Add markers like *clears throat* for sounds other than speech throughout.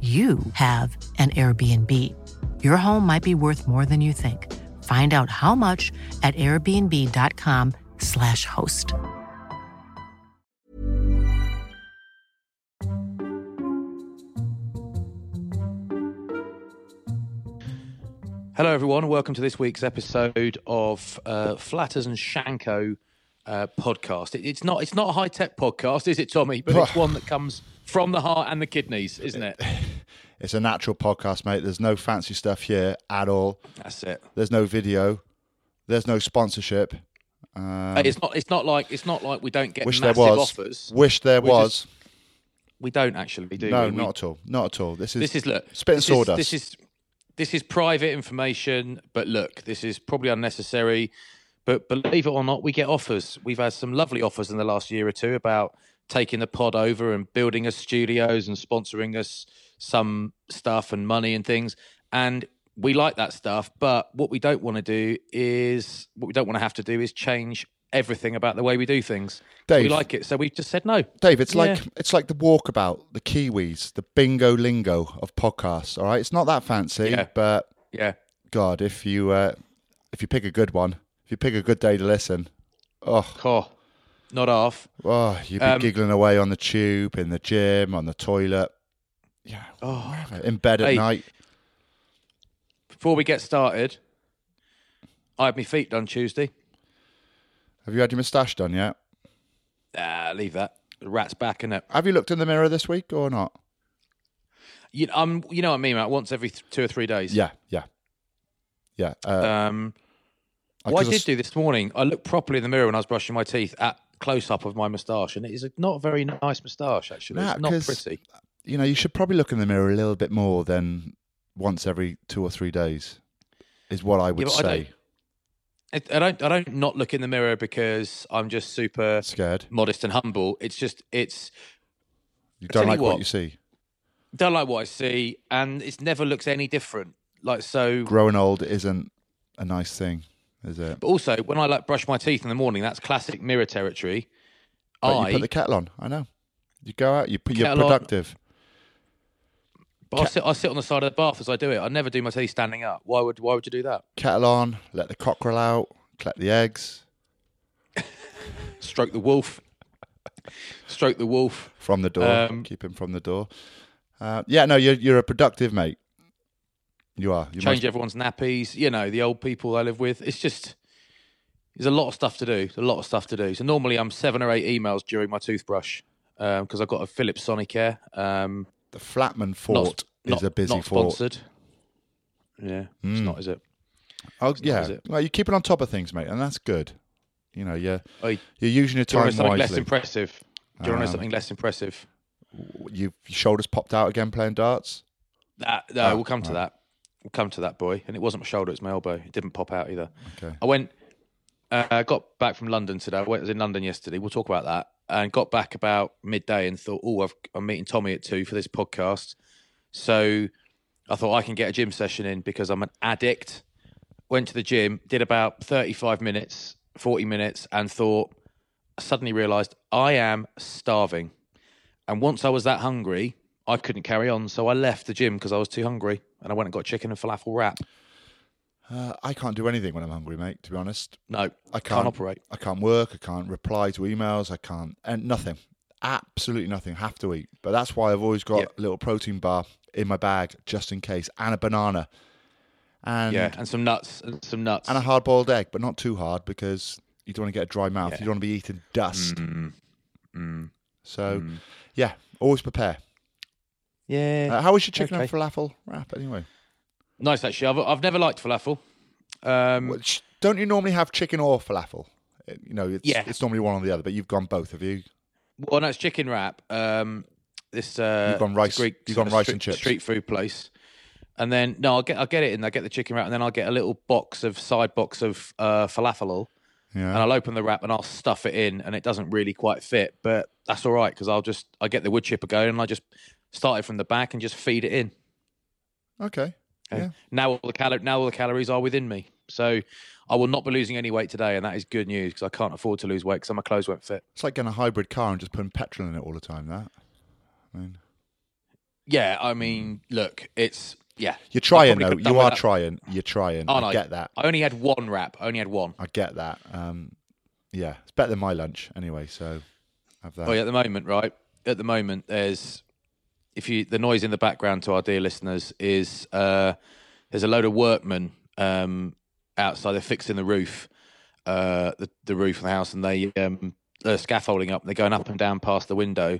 you have an Airbnb. Your home might be worth more than you think. Find out how much at airbnb.com/slash host. Hello, everyone. Welcome to this week's episode of uh, Flatters and Shanko uh, podcast. It, it's not it's not a high tech podcast, is it, Tommy? But it's *laughs* one that comes from the heart and the kidneys, isn't it? It's a natural podcast, mate. There's no fancy stuff here at all. That's it. There's no video. There's no sponsorship. Um, it's not it's not like it's not like we don't get wish there massive was. offers. Wish there We're was. just- We don't actually, do no, we? We- not at all. Not at all. This is This is look. spit and this is- sawdust. This is this is private information, but look, this is probably unnecessary. But believe it or not, we get offers. We've had some lovely offers in the last year or two about taking the pod over and building us studios and sponsoring us some stuff and money and things. And we like that stuff. But what we don't want to do is what we don't want to have to do is change everything about the way we do things. we like it, so we just said no. Dave, it's like it's like the walkabout, the Kiwis, the bingo lingo of podcasts. All right, it's not that fancy, Yeah. but Yeah. God, if you uh, if you pick a good one, if you pick a good day to listen, oh, Oh, not off. oh, you'd be Um, giggling away on the tube, in the gym, on the toilet, yeah, Oh, in bed at Hey. night. Before we get started, I had my feet done Tuesday. Have you had your moustache done yet? Ah, leave that. The rat's back in it. Have you looked in the mirror this week or not? You, um, you know what I mean, Matt? Once every th- two or three days. Yeah, yeah, yeah. Uh, Um, what I 'cause did do this morning, I looked properly in the mirror when I was brushing my teeth at close up of my moustache, and it is a, not a very nice moustache, actually. Nah, it's not 'cause pretty. You know, you should probably look in the mirror a little bit more than once every two or three days. Is what I would I say. don't- I, I don't. I don't not look in the mirror because I'm just super Scared. modest and humble. It's just it's You don't like what. what. you see. don't like what I see, and it never looks any different. Like so, Growing old isn't a nice thing, is it? But also, when I like brush my teeth in the morning, that's classic mirror territory. But I, you put the kettle on. I know. You go out. You put. You're productive. on. But I sit, I sit on the side of the bath as I do it. I never do my teeth standing up. Why would Why would you do that? Kettle on. Let the cockerel out. Collect the eggs Stroke the wolf. Stroke the wolf. from the door. Um, Keep him from the door. Uh, yeah, no, you're you're a productive mate. You are. You Change most- everyone's nappies. You know the old people I live with. It's just there's a lot of stuff to do. There's a lot of stuff to do. So normally I'm seven or eight emails during my toothbrush because I've got a Philips Sonicare. Um, the Flatman Fort not, is a busy not fort. sponsored. Yeah, it's Mm. not, is it? Oh not, yeah. is it? Well, you're keeping on top of things, mate, and that's good. You know, you're you're using your do you want time to something less impressive? Do you want to know Um, something less impressive? You your shoulders popped out again playing darts. That, no, Oh, we'll come to right. that. We'll come to that, boy. And it wasn't my shoulder; it's my elbow. It didn't pop out either. Okay. I went. Uh, I got back from London today. I went, was in London yesterday. We'll talk about that. And got back about midday and thought, oh, I've, I'm meeting Tommy at two for this podcast. So I thought I can get a gym session in because I'm an addict. Went to the gym, did about 35 minutes, 40 minutes, and thought, I suddenly realised I am starving. And once I was that hungry, I couldn't carry on. So I left the gym because I was too hungry. And I went and got chicken and falafel wrap. Uh, I can't do anything when I'm hungry, mate. To be honest, No, I can't, can't, operate. I can't work. I can't reply to emails. I can't and nothing. Absolutely nothing. Have to eat. But that's why I've always got Yep. a little protein bar in my bag just in case, and a banana, and yeah, and some nuts, and some nuts. and a hard boiled egg, but not too hard because you don't want to get a dry mouth. Yeah. You don't want to be eating dust. Mm, mm, So mm. yeah, always prepare. yeah, Uh, how was your chicken and okay. falafel wrap anyway? Nice actually. I've I've never liked falafel. Um, Which, don't you normally have chicken or falafel? Uh, You know, it's, Yeah. it's normally one or the other, but you've gone both, have you? well, no, it's chicken wrap. Um, this uh, You've gone rice- Greek you've gone rice street, and chips. Street food place. And then no, I'll get I'll get it and I get the chicken wrap, and then I'll get a little box of side box of uh, falafel, Yeah. and I'll open the wrap and I'll stuff it in, and it doesn't really quite fit, but that's all right because I'll just I get the wood chipper going and I just start it from the back and just feed it in. okay. Okay? Yeah. Now all the cal- now all the calories are within me, so I will not be losing any weight today, and that is good news because I can't afford to lose weight because my clothes won't fit. It's like getting a hybrid car and just putting petrol in it all the time. That. I mean, Yeah, I mean, look, it's yeah. you're trying though. You are without- trying. You're trying. Oh, I get that. I only had one wrap. I only had one. I get that. Um, yeah, it's better than my lunch anyway. So have that. Oh yeah, at the moment, right? At the moment, there's if you the noise in the background to our dear listeners is uh, there's a load of workmen um, outside. They're fixing the roof, uh, the the roof of the house, and they um, they're scaffolding up. And they're going up and down past the window.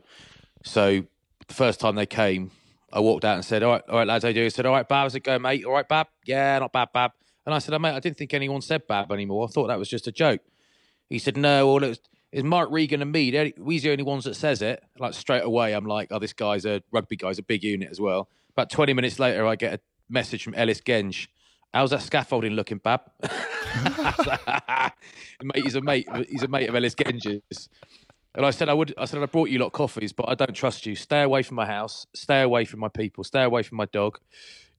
So the first time they came, I walked out and said, "All right, all right, lads, how do?" He said, "All right, Bab, how's it going, mate? All right, Bab? Yeah, not bad, Bab." And I said, oh, "Mate, I didn't think anyone said Bab anymore. I thought that was just a joke." He said, "No, well, it was, it's Mark Regan and me. We're the only ones that says it." Like straight away, I'm like, "Oh, this guy's a rugby guy's a big unit as well." About 20 minutes later, I get a message from Ellis Genge. How's that scaffolding looking, Bab? *laughs* mate, he's a mate. He's a mate of Ellis Genge's. And I said, I would. I said, I brought you a lot coffees, but I don't trust you. Stay away from my house. Stay away from my people. Stay away from my dog.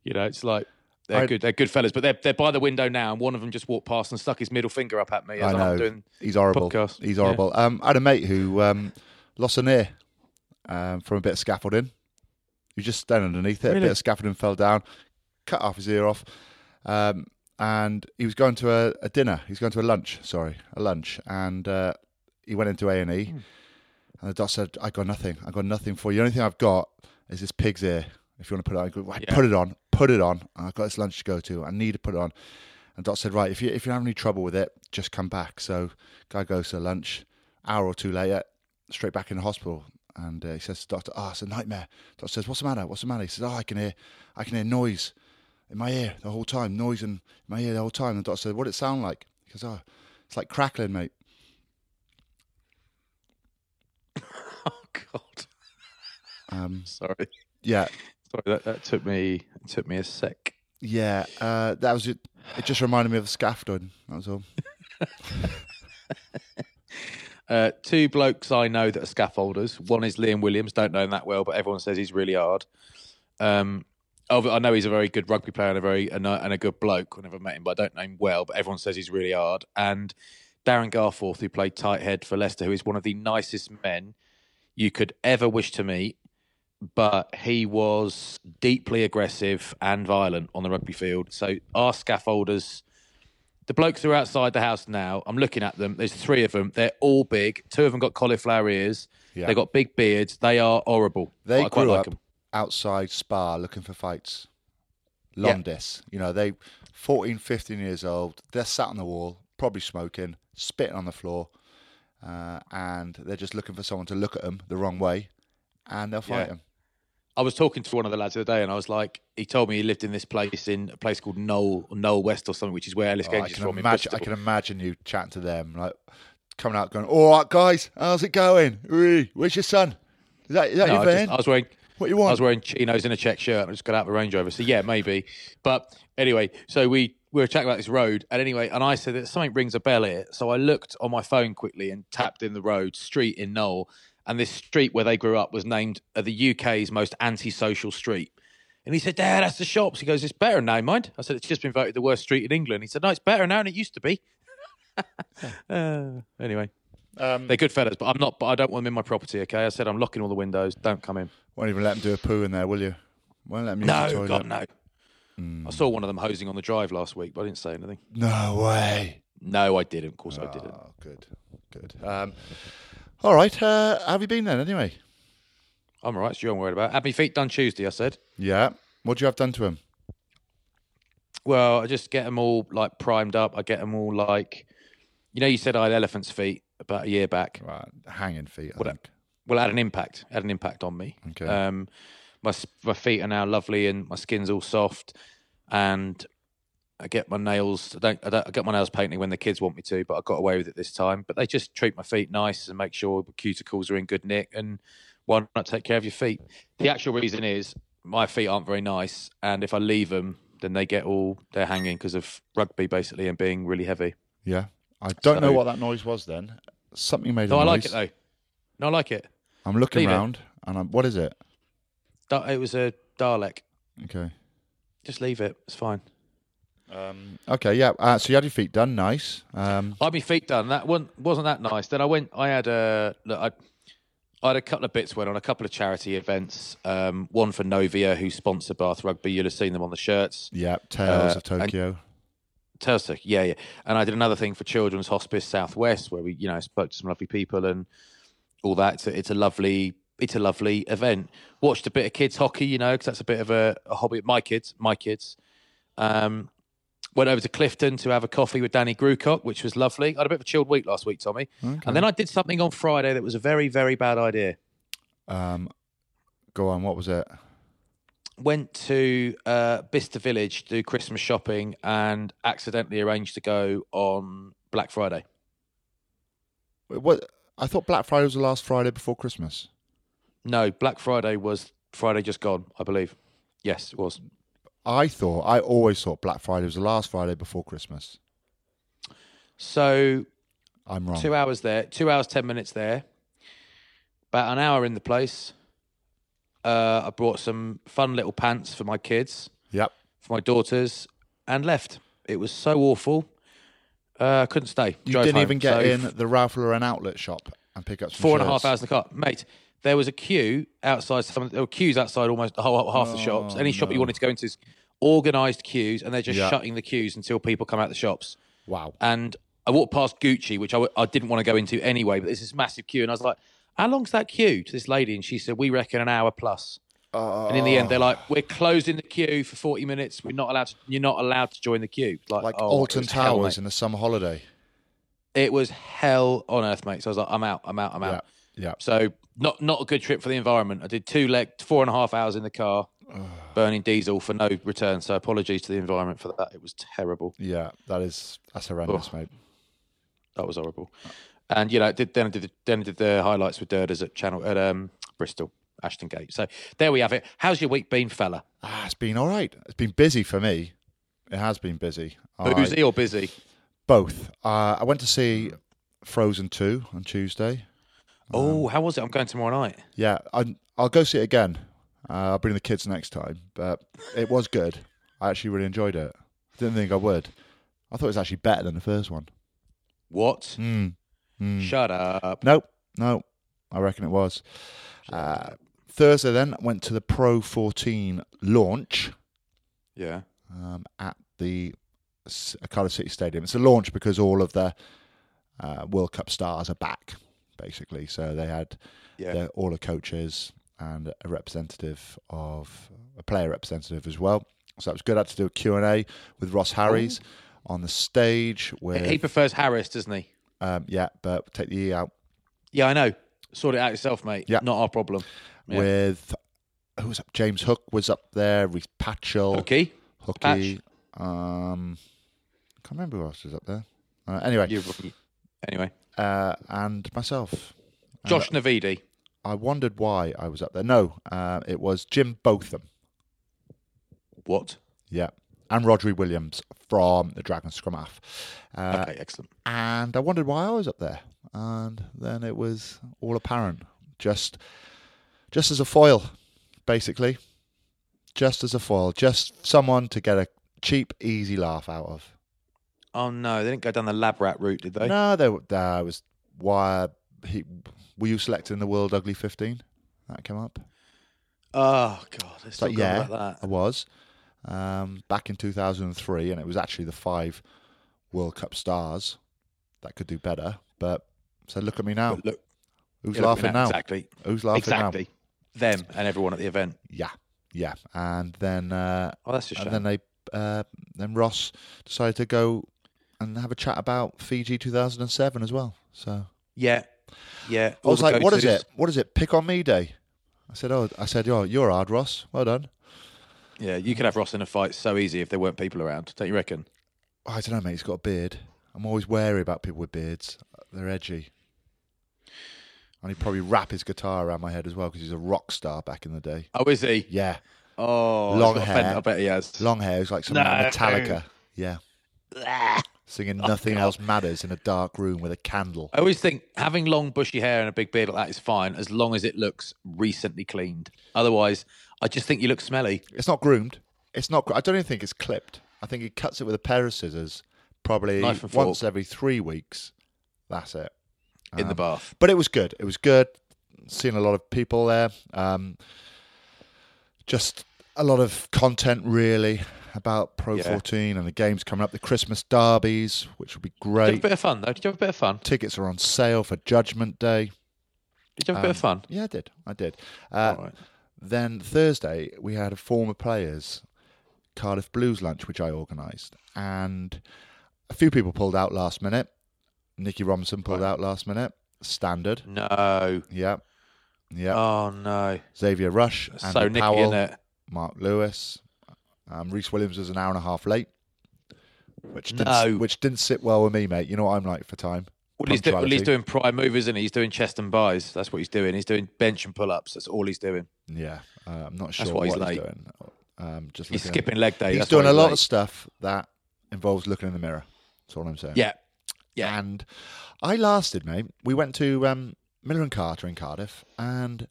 You know, it's like they're I- good. They're good fellas, but they're they're by the window now, and one of them just walked past and stuck his middle finger up at me. As I I'm know. doing He's horrible. podcast. He's Yeah. horrible. Um, I had a mate who um, lost an ear um, from a bit of scaffolding. He was just standing underneath it. A bit of scaffolding fell down, cut off his ear off, um, and he was going to a, a dinner. He was going to a lunch. Sorry, a lunch, and uh, he went into A and E. And the doctor said, "I got nothing. I got nothing for you. The only thing I've got is this pig's ear. If you want to put it on, I go, right, Yeah. put it on. Put it on. I've got this lunch to go to. I need to put it on." And Doc said, right, if you if you have any trouble with it, just come back. So guy goes to lunch, hour or two later, straight back in the hospital. And uh, he says to the doctor, oh, it's a nightmare. Doctor says, what's the matter? What's the matter? He says, oh, I can hear, I can hear noise in my ear the whole time, noise in my ear the whole time. And the doctor said, what did it sound like? He goes, oh, it's like crackling, mate. *laughs* Oh God, Um, *laughs* sorry, yeah, sorry. That, that took me took me a sec. yeah. Uh, that was it. It just reminded me of a scaffolding. That was all. *laughs* Uh, two blokes I know that are scaffolders. One is Liam Williams. Don't know him that well, but everyone says he's really hard. Um, I know he's a very good rugby player and a very and a, and a good bloke. I never met him, but I don't know him well. But everyone says he's really hard. And Darren Garforth, who played tight head for Leicester, who is one of the nicest men you could ever wish to meet. But he was deeply aggressive and violent on the rugby field. So our scaffolders the blokes who are outside the house now, I'm looking at them. There's three of them. They're all big. Two of them got cauliflower ears. Yeah. They got big beards. They are horrible. They I quite grew like up 'em. outside Spar looking for fights. Yeah. Londis, you know, they 14, 15 years old. They're sat on the wall, probably smoking, spitting on the floor, uh, and they're just looking for someone to look at them the wrong way, and they'll fight Yeah. them. I was talking to one of the lads the other day, and I was like, he told me he lived in this place in a place called Knowle, Knowle West or something, which is where Ellis Oh, is from. imagine. I can imagine you chatting to them, like coming out, going, "All right, guys, how's it going? Where's your son? Is that is that No, your I, van?" just, I was wearing, What you want. I was wearing chinos and a check shirt. and I just got out of the Range Rover. So yeah, maybe. But anyway, so we, we were chatting about this road. And anyway, and I said that something rings a bell here. So I looked on my phone quickly and tapped in the road, street in Knowle. And this street where they grew up was named uh, the UK's most antisocial street. And he said, Dad, that's the shops. He goes, It's better now, mind. I said, It's just been voted the worst street in England. He said, No, it's better now than it used to be. *laughs* uh, anyway, Um, they're good fellas, but I'm not. But I don't want them in my property. Okay, I said I'm locking all the windows. Don't come in. won't even let them do a poo in there, will you? Won't let them the No. God, no. I saw one of them hosing on the drive last week, but I didn't say anything. No way. No, I didn't. Of course, I didn't. Oh, good, good. Um, all right. Uh, how have you been then, anyway? I'm all right. It's you I'm worried about. Had my feet done Tuesday. I said. Yeah. What do you have done to him? Well, I just get them all like primed up. I get them all like, you know, you said I had elephant's feet about a year back. Right, hanging feet. I a- think. Well, it had an impact. It Had an impact on me. Okay. Um, my my feet are now lovely and my skin's all soft, and I get my nails. I don't, I don't. I get my nails painted when the kids want me to, but I got away with it this time. But they just treat my feet nice and make sure the cuticles are in good nick. And why not take care of your feet? The actual reason is my feet aren't very nice, and if I leave them, then they get all they're hanging because of rugby basically and being really heavy. yeah. I don't know what that noise was then. Something made a No, I noise. like it though. No, I like it. I'm looking Leave it. around and I'm. What is it? It was a Dalek. Okay. Just leave it. It's fine. Um, okay. Yeah. Uh, so you had your feet done. Nice. Um, I had my feet done. That one wasn't that nice. Then I went. I had a. Look, I, I had a couple of bits went on a couple of charity events. Um, one for Novia, who sponsor Bath Rugby. You'll have seen them on the shirts. yeah. Tales Uh, of Tokyo. Telstar, yeah, yeah. And I did another thing for Children's Hospice Southwest, where we, you know, spoke to some lovely people and all that. It's a, it's a lovely, it's a lovely event. Watched a bit of kids hockey, you know, because that's a bit of a, a hobby. My kids, my kids. Um, went over to Clifton to have a coffee with Danny Grewcock, which was lovely. I had a bit of a chilled week last week, Tommy. And then I did something on Friday that was a very, very bad idea. Um, go on. What was it? Went to uh, Bicester Village to do Christmas shopping and accidentally arranged to go on Black Friday. What? I thought Black Friday was the last Friday before Christmas. No, Black Friday was Friday just gone, I believe. Yes, it was. I thought. I always thought Black Friday was the last Friday before Christmas. So I'm wrong. two hours there, two hours ten minutes there, about an hour in the place. Uh, I brought some fun little pants for my kids, Yep. for my daughters, and left. It was so awful. Uh, I couldn't stay. You Drove didn't home. even get So in the Ralph Lauren outlet shop and pick up some four and a half shirts? hours in the car, mate. There was a queue outside. Some there were queues outside almost whole half the oh, shops. Any shop you wanted to go into is organised queues, and they're just Oh, Yeah. shutting the queues until people come out the shops. Wow. And I walked past Gucci, which I, w- I didn't want to go into anyway, but there's this massive queue, and I was like, "How long's that queue?" To this lady, and she said, "We reckon an hour plus." and in the end, they're like, "We're closing the queue for 40 minutes. We're not allowed. To, you're not allowed to join the queue." Like, Like oh, it Alton was hell, Towers mate. in the summer holiday. It was hell on earth, mate. So I was like, "I'm out. I'm out. I'm out." Yeah. Yeah. So not not a good trip for the environment. I did two leg four and a half hours in the car, burning diesel for no return. So apologies to the environment for that. It was terrible. Yeah. That is that's horrendous, Oh. mate. That was horrible. And you know, did then I did the, then I did the highlights with Durders at Channel at um, Bristol, Ashton Gate. So there we have it. How's your week been, fella? Ah, it's been all right. It's been busy for me. It has been busy. I- or busy? both. Uh, I went to see Frozen 2 on Tuesday. Oh, how was it? I'm going tomorrow night. Yeah, I, I'll go see it again. Uh, I'll bring the kids next time. But it was good. I actually really enjoyed it. Didn't think I would. I thought it was actually better than the first one. What? Mm. Mm. Shut up. Nope, no, I reckon it was. Uh, Thursday then went to the Pro 14 launch Yeah. um, at the Cardiff City Stadium. It's a launch because all of the uh, World Cup stars are back, basically. So they had Yeah. the, all the coaches and a representative of a player representative as well. So it was good. I had to do a Q&A with Ross Harries on the stage. With, He prefers Harris, doesn't he? um, yeah, but take the E out. Yeah, I know. Sort it out yourself, mate. Yeah. Not our problem. Yeah. with who was up? James Hook was up there. Rhys Patchell, Okay. Hooky. Um, can't remember who else was up there. Uh, anyway, You, anyway. Uh, and myself. And Josh Navidi. I wondered why I was up there. No, uh, it was Jim Botham. What? Yeah. And Rhodri Williams from the Dragon Scrum Half. Uh, okay, excellent. And I wondered why I was up there. And then it was all apparent. Just just as a foil, basically. Just as a foil. Just someone to get a cheap, easy laugh out of. Oh no, they didn't go down the lab rat route, did they? No, there that was why he were you selected in the World Ugly 15? That came up. Oh god, It's like, yeah, about I that. was um, back in 2003, and it was actually the five World Cup stars that could do better. But so look at me now. But look, Who's yeah, laughing now? Exactly. Who's laughing exactly. Them and everyone at the event. Yeah, yeah. And then uh, Oh, that's a shame. and then they uh, then Ross decided to go and have a chat about Fiji 2007 as well. So yeah, yeah. I was like, "What is go-tos. it? What is it? Pick on me day." I said, "Oh, I said, oh, you're hard, Ross. Well done." Yeah, you could have Ross in a fight so easy if there weren't people around. Don't you reckon? Oh, I don't know, mate. He's got a beard. I'm always wary about people with beards. They're edgy. And he'd probably wrap his guitar around my head as well because he's a rock star back in the day. Oh, is he? Yeah, Oh, Long he's got a fent- hair. I bet he has. long hair. He's like something like No. Metallica. Yeah, singing "Nothing Else Matters" in a dark room with a candle. I always think having long bushy hair and a big beard like that is fine as long as it looks recently cleaned. Otherwise, I just think you look smelly. It's not groomed. It's not. I don't even think it's clipped. I think he cuts it with a pair of scissors, probably once every three weeks. That's it. in the Um, bath. but it was good. It was good. Seeing a lot of people there. Um, just a lot of content, really, about Pro Yeah. 14 and the games coming up. The Christmas derbies, which will be great. Did you have a bit of fun though? Did you have a bit of fun? Tickets are on sale for Judgment Day. Did you have a bit of Um, fun? Yeah, I did. I did. Uh, right. Then Thursday, we had a former players Cardiff Blues lunch, which I organised. And a few people pulled out last minute. Nicky Robinson pulled Right. out last minute. Standard. No. Yeah. Yeah. Oh no. Xavier Rush, Andy so Nicky, Powell, in it? Mark Lewis. Um, Rhys Williams was an hour and a half late, which didn't, No. which didn't sit well with me, mate. You know what I'm like for time. Well, he's, do, well, he's doing prime move, isn't he? He's doing chest and buys. That's what he's doing. He's doing bench and pull ups. That's all he's doing. Yeah, uh, I'm not sure That's what he's he's, doing. Um, just He's skipping leg day. He's That's doing a lot late. of stuff that involves looking in the mirror. That's all I'm saying. Yeah. Yeah. And I lasted, mate. We went to um, Miller and Carter in Cardiff, and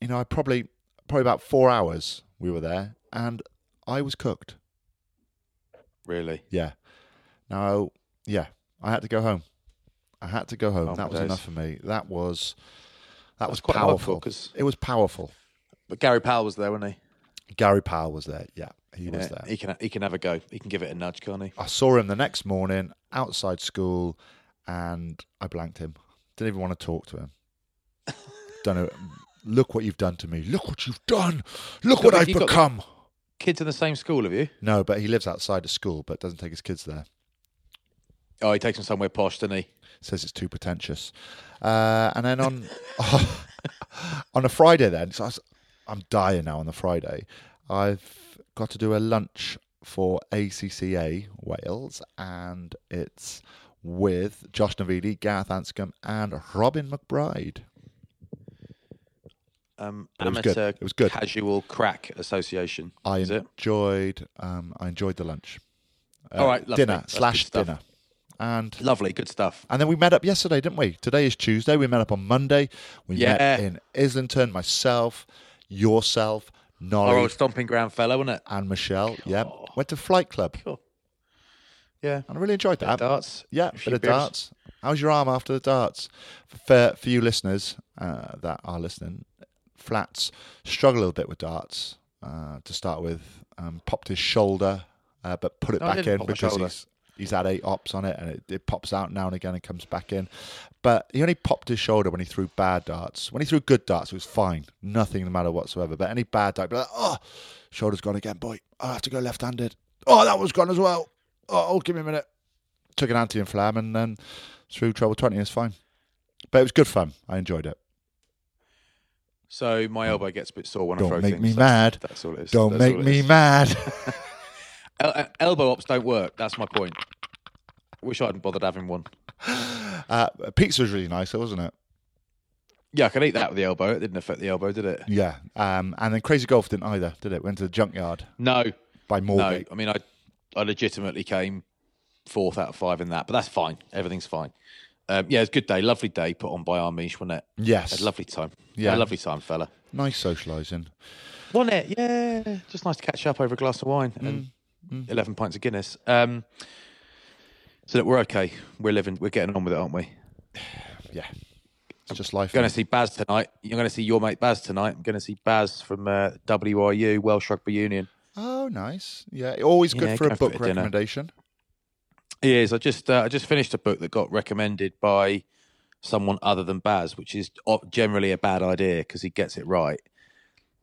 you know, I probably probably about four hours we were there, and I was cooked. Really. Yeah. Now, yeah, I had to go home. I had to go home. Oh, that was days. enough for me. That was that was quite powerful. because It was powerful. but Gary Powell was there, wasn't he? Gary Powell was there. Yeah, he he? was there. He can he can have a go. He can give it a nudge, can't he? I saw him the next morning outside school, and I blanked him. Didn't even want to talk to him. *laughs* Don't know. Look what you've done to me. Look what you've done. Look what I've you got the- become. Kids in the same school, have you? No, but he lives outside of school, but doesn't take his kids there. Oh, he takes them somewhere posh, doesn't he? Says it's too pretentious. Uh, and then on *laughs* on a Friday, then so I I'm dying now. On the Friday, I've got to do a lunch for ACCA Wales, and it's with Josh Navidi, Gareth Anscombe, and Robin McBryde. Um, But it was good. amateur It was good. casual crack association. I enjoyed. Um, I enjoyed the lunch. Uh, All right, lovely. dinner That's slash dinner, and Lovely, good stuff. and then we met up yesterday, didn't we? Today is Tuesday. We met up on Monday. We Yeah. met in Islington. Myself, yourself, Our Nolly, old stomping ground fellow, wasn't it? and Michelle. Yeah, Oh. went to Flight Club, Cool. Yeah. and I really enjoyed that. darts. Yeah, bit of darts. How's your arm after the darts? For for you listeners uh, that are listening, Flats struggle a little bit with darts. Uh, to start with, um, popped his shoulder, uh, but put it No, back in because he's he's had eight ops on it, and it, it pops out now and again and comes back in. But he only popped his shoulder when he threw bad darts. When he threw good darts, it was fine, nothing the matter whatsoever. But any bad dart, be like, oh, shoulder's gone again, boy. I have to go left-handed. Oh, that was gone as well. Oh, give me a minute took an anti-inflam and then threw treble 20 it's fine but it was good fun i enjoyed it So my elbow gets a bit sore when I throw things. Don't make me mad. That's all it is. don't That's make me is. mad *laughs* *laughs* El- uh, elbow ops don't work. That's my point. Wish I hadn't bothered having one. uh, pizza was really nice though wasn't it Yeah, I could eat that with the elbow. It didn't affect the elbow, did it? Yeah. Um, and then Crazy Golf didn't either, did it? Went to the junkyard No, by no. I mean, I, I legitimately came fourth out of five in that, but that's fine. Everything's fine. Um, yeah, it's a good day, lovely day put on by Armish, wasn't it? Yes. Had a lovely time. Yeah. Had a lovely time, fella. Nice socialising. Wasn't it? Yeah, just nice to catch up over a glass of wine and Mm, eleven pints of Guinness. Um, so that we're okay. We're living. We're getting on with it, aren't we? *sighs* Yeah. It's just life. Going to see Baz tonight. You're going to see your mate Baz tonight. I'm going to see Baz from uh, WRU Welsh Rugby Union. Oh, nice. Yeah. Always good Yeah, for a for book a dinner. He is. I just uh, I just finished a book that got recommended by someone other than Baz, which is generally a bad idea because he gets it right.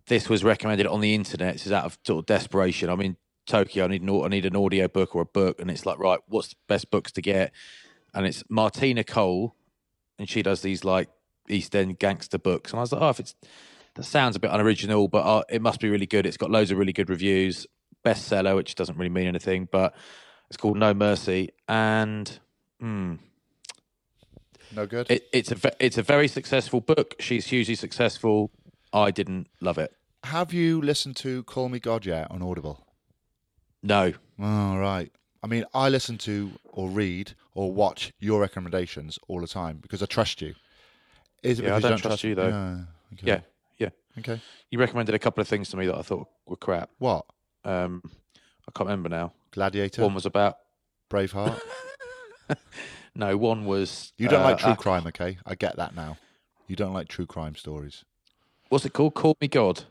This was recommended on the internet. This is out of sort of desperation. I'm in Tokyo. I need an I need an audio book or a book, and it's like right, what's the best books to get? And it's Martina Cole, and she does these like East End gangster books. And I was like, oh, if it's that sounds a bit unoriginal, but uh, it must be really good. It's got loads of really good reviews, bestseller, which doesn't really mean anything, but it's called No Mercy, and hmm, No good. it, it's a it's a very successful book. She's hugely successful. I didn't love it. Have you listened to Call Me God yet on Audible? No, Oh, right. I mean, I listen to or read or watch your recommendations all the time because I trust you. Is it Yeah, I because you don't trust you, though. Yeah. Okay. yeah, yeah. Okay. You recommended a couple of things to me that I thought were crap. What? Um, I can't remember now. Gladiator? One was about Braveheart? *laughs* *laughs* no. One was You don't uh, like true uh, crime, okay? I get that now. You don't like true crime stories. What's it called? Call Me God.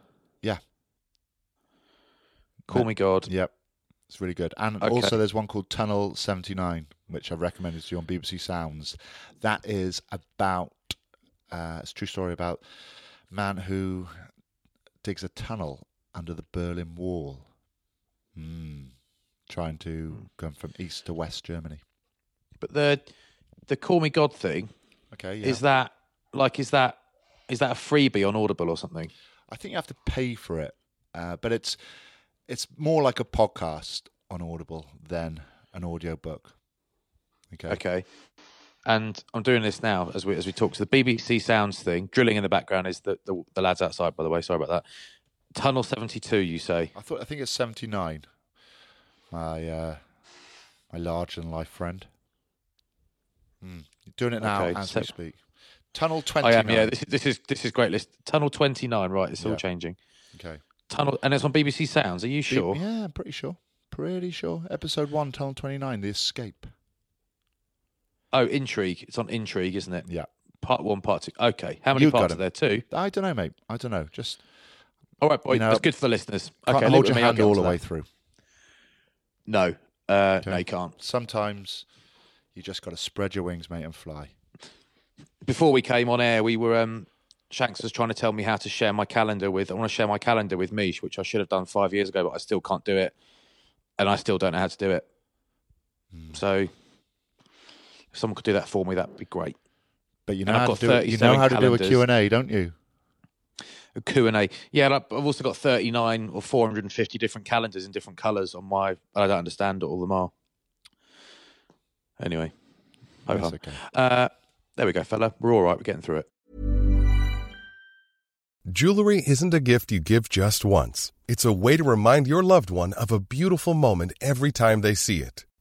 Yeah. Call No. Me God. Yep. It's really good. And Okay. also, there's one called Tunnel 79, which I've recommended to you on BBC Sounds. That is about, uh, it's a true story about a man who digs a tunnel under the Berlin Wall, mm. Trying to go from east to west Germany. But the the Call Me God thing Okay, yeah. is that like is that is that a freebie on Audible or something? I think you have to pay for it, uh, but it's it's more like a podcast on Audible than an audio book. Okay. Okay. And I'm doing this now as we as we talk. So the BBC Sounds thing, drilling in the background is the, the the lads outside. By the way, sorry about that. Tunnel 72, you say? I thought I think it's seventy nine. My uh, my larger than life friend. Hmm. You're doing it now Okay, as so- we speak. Tunnel twenty I am. Yeah, this is this is this is great. List Tunnel 29. Right, it's all changing. okay. Tunnel, and it's on BBC Sounds. Are you sure? Yeah, I'm pretty sure. Pretty sure. Episode one, Tunnel twenty nine, The Escape. Oh, Intrigue. It's on Intrigue, isn't it? Yeah. Part one, part two. Okay. How many You've parts are there? Two. I don't know, mate. I don't know. Just All right, boy. You know, That's good for the listeners. Okay, hold your with me. I'll hand all the way through. No, uh, Okay. no, you can't. Sometimes you just got to spread your wings, mate, and fly. before we came on air, we were um, Shanks was trying to tell me how to share my calendar with. I want to share my calendar with Mish, which I should have done five years ago, but I still can't do it, and I still don't know how to do it. Hmm. So, if someone could do that for me, that'd be great. But you know how to do. You know how to do a. Q and A, don't you? A Q and A, yeah. I've I've also got thirty nine or four hundred and fifty different calendars in different colours on my. I don't understand what all of them are. Anyway, That's okay. Uh, there we go, fella. We're all right. We're getting through it. Jewelry isn't a gift you give just once. It's a way to remind your loved one of a beautiful moment every time they see it.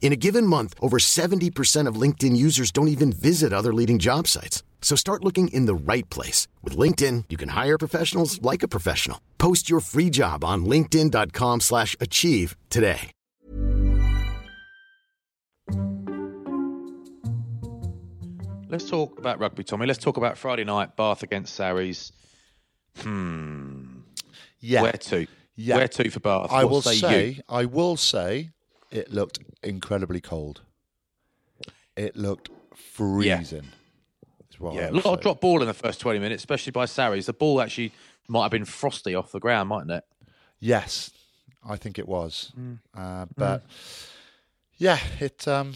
In a given month, over 70% of LinkedIn users don't even visit other leading job sites. So start looking in the right place. With LinkedIn, you can hire professionals like a professional. Post your free job on linkedin.com slash achieve today. Let's talk about rugby, Tommy. Let's talk about Friday night, Bath against Sarries. Hmm. Yeah. Where to? Yeah. Where to for Bath? I What will say, say, you? I will say, it looked incredibly cold. It looked freezing. is what I Yeah, a will lot of say. drop ball in the first 20 minutes, especially by Sarries. The ball actually might have been frosty off the ground, mightn't it? Yes, I think it was. Mm. Uh, but yeah, it. Um,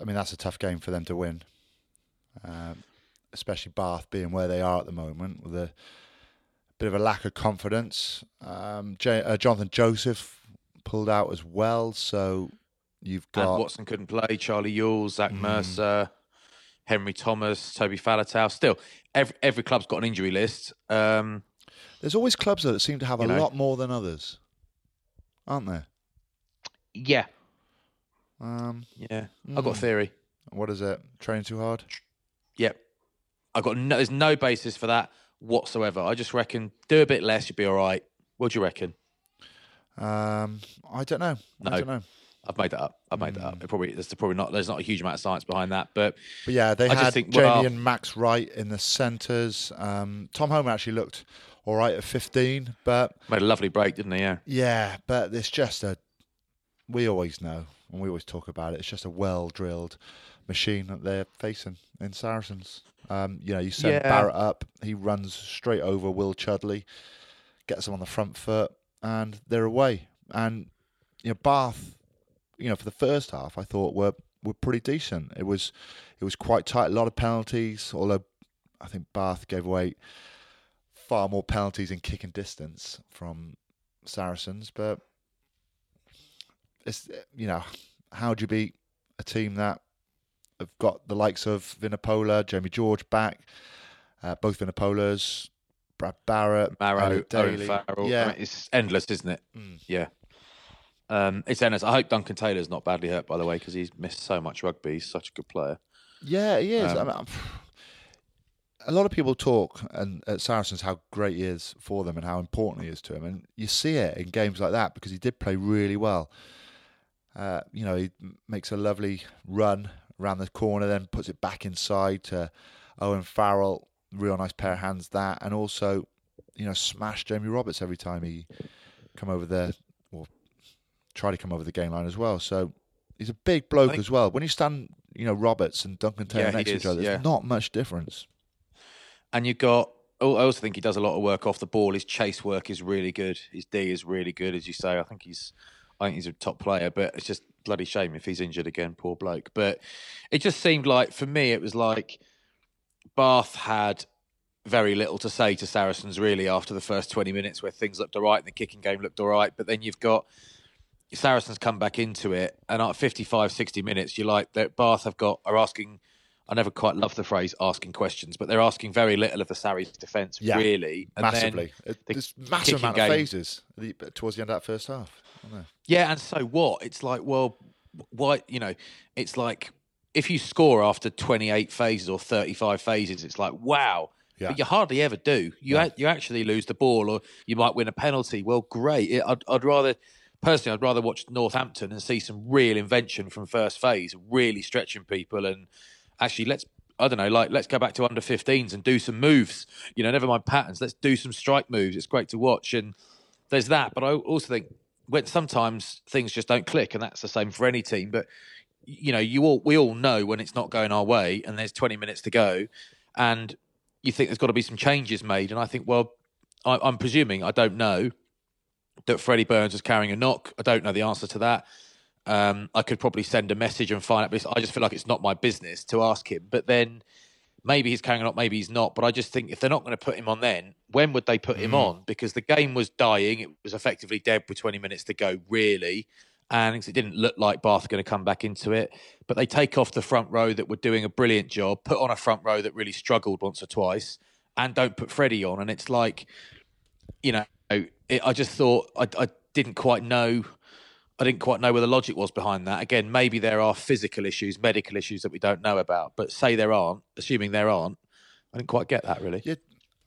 I mean, that's a tough game for them to win, um, especially Bath being where they are at the moment with a bit of a lack of confidence. Um, J- uh, Jonathan Joseph pulled out as well, so you've And got Watson couldn't play. Charlie Ewels, Zach Mm. Mercer, Henry Thomas, Toby Faletau. Still, every every club's got an injury list. Um, there's always clubs though that seem to have a know. lot more than others, aren't there? yeah, Um, yeah. I've got a Mm. theory. what is it? Training too hard? Yep. I've got no, there's no basis for that whatsoever. I just reckon do a bit less, you'll be all right. What do you reckon? Um, I don't know. No. I don't know. I've made that up. I've made that up. It probably there's probably not there's not a huge amount of science behind that, but But yeah, they I had think, Jamie well- and Max Wright in the centres. Um, Tom Homer actually looked all right at 15, but made a lovely break, didn't he? Yeah. yeah, but it's just a. We always know, and we always talk about it. It's just a well-drilled machine that they're facing in Saracens. Um, you know, you send Yeah. Barritt up, he runs straight over Will Chudley, gets him on the front foot, and they're away. And you know, Bath, you know, for the first half, I thought were were pretty decent. It was it was quite tight, a lot of penalties. Although I think Bath gave away far more penalties in kick and distance from Saracens, but it's you know how do you beat a team that have got the likes of Vunipola, Jamie George back, uh, both Vunipolas, Brad Barritt, Maro, Elliot Owen Farrell. Yeah, I mean, it's endless, isn't it? Mm. Yeah. Um, it's endless. I hope Duncan Taylor's not badly hurt, by the way, because he's missed so much rugby. He's such a good player. Yeah, he is. I Um, mean, a lot of people talk and at Saracens how great he is for them and how important he is to them, and you see it in games like that because he did play really well. Uh, you know, he makes a lovely run around the corner, then puts it back inside to Owen Farrell. Real nice pair of hands that, and also, you know, smash Jamie Roberts every time he come over there or try to come over the game line as well. So he's a big bloke think- as well. When you stand, you know, Roberts and Duncan Taylor Yeah, next to each other, there's yeah. not much difference. And you've got. Oh, I also think he does a lot of work off the ball. His chase work is really good. His D is really good, as you say. I think he's, I think he's a top player. But it's just bloody shame if he's injured again. Poor bloke. But it just seemed like for me, it was like Bath had very little to say to Saracens really after the first twenty minutes, where things looked all right and the kicking game looked all right. But then you've got Saracens come back into it, and at 55, 60 minutes, you're like that Bath have got are asking. I never quite love the phrase asking questions, but they're asking very little of the Sarries defence, Yeah, really. And Massively. Uh, the There's massive amount game- of phases towards the end of that first half. Yeah, and so what? It's like, well, why? You know, it's like if you score after 28 phases or 35 phases, it's like, wow. Yeah. But you hardly ever do. You a- you actually lose the ball, or you might win a penalty. Well, great. It- I'd, I'd rather personally, I'd rather watch Northampton and see some real invention from first phase, really stretching people, and actually let's. I don't know, like let's go back to under 15s and do some moves. You know, never mind patterns. Let's do some strike moves. It's great to watch, and there's that. But I also think when sometimes things just don't click, and that's the same for any team. But you know, you all we all know when it's not going our way, and there's 20 minutes to go, and you think there's got to be some changes made. And I think, well, I, I'm presuming I don't know that Freddie Burns was carrying a knock. I don't know the answer to that. Um, I could probably send a message and find out, but I just feel like it's not my business to ask him. But then maybe he's carrying on, maybe he's not. But I just think if they're not going to put him on, then when would they put him Mm. on? Because the game was dying; it was effectively dead with 20 minutes to go, really. And it didn't look like Bath going to come back into it. But they take off the front row that were doing a brilliant job, put on a front row that really struggled once or twice, and don't put Freddie on. And it's like, you know, it, I just thought I, I didn't quite know. I didn't quite know where the logic was behind that. Again, maybe there are physical issues, medical issues that we don't know about. But say there aren't, assuming there aren't, I didn't quite get that really. Yeah,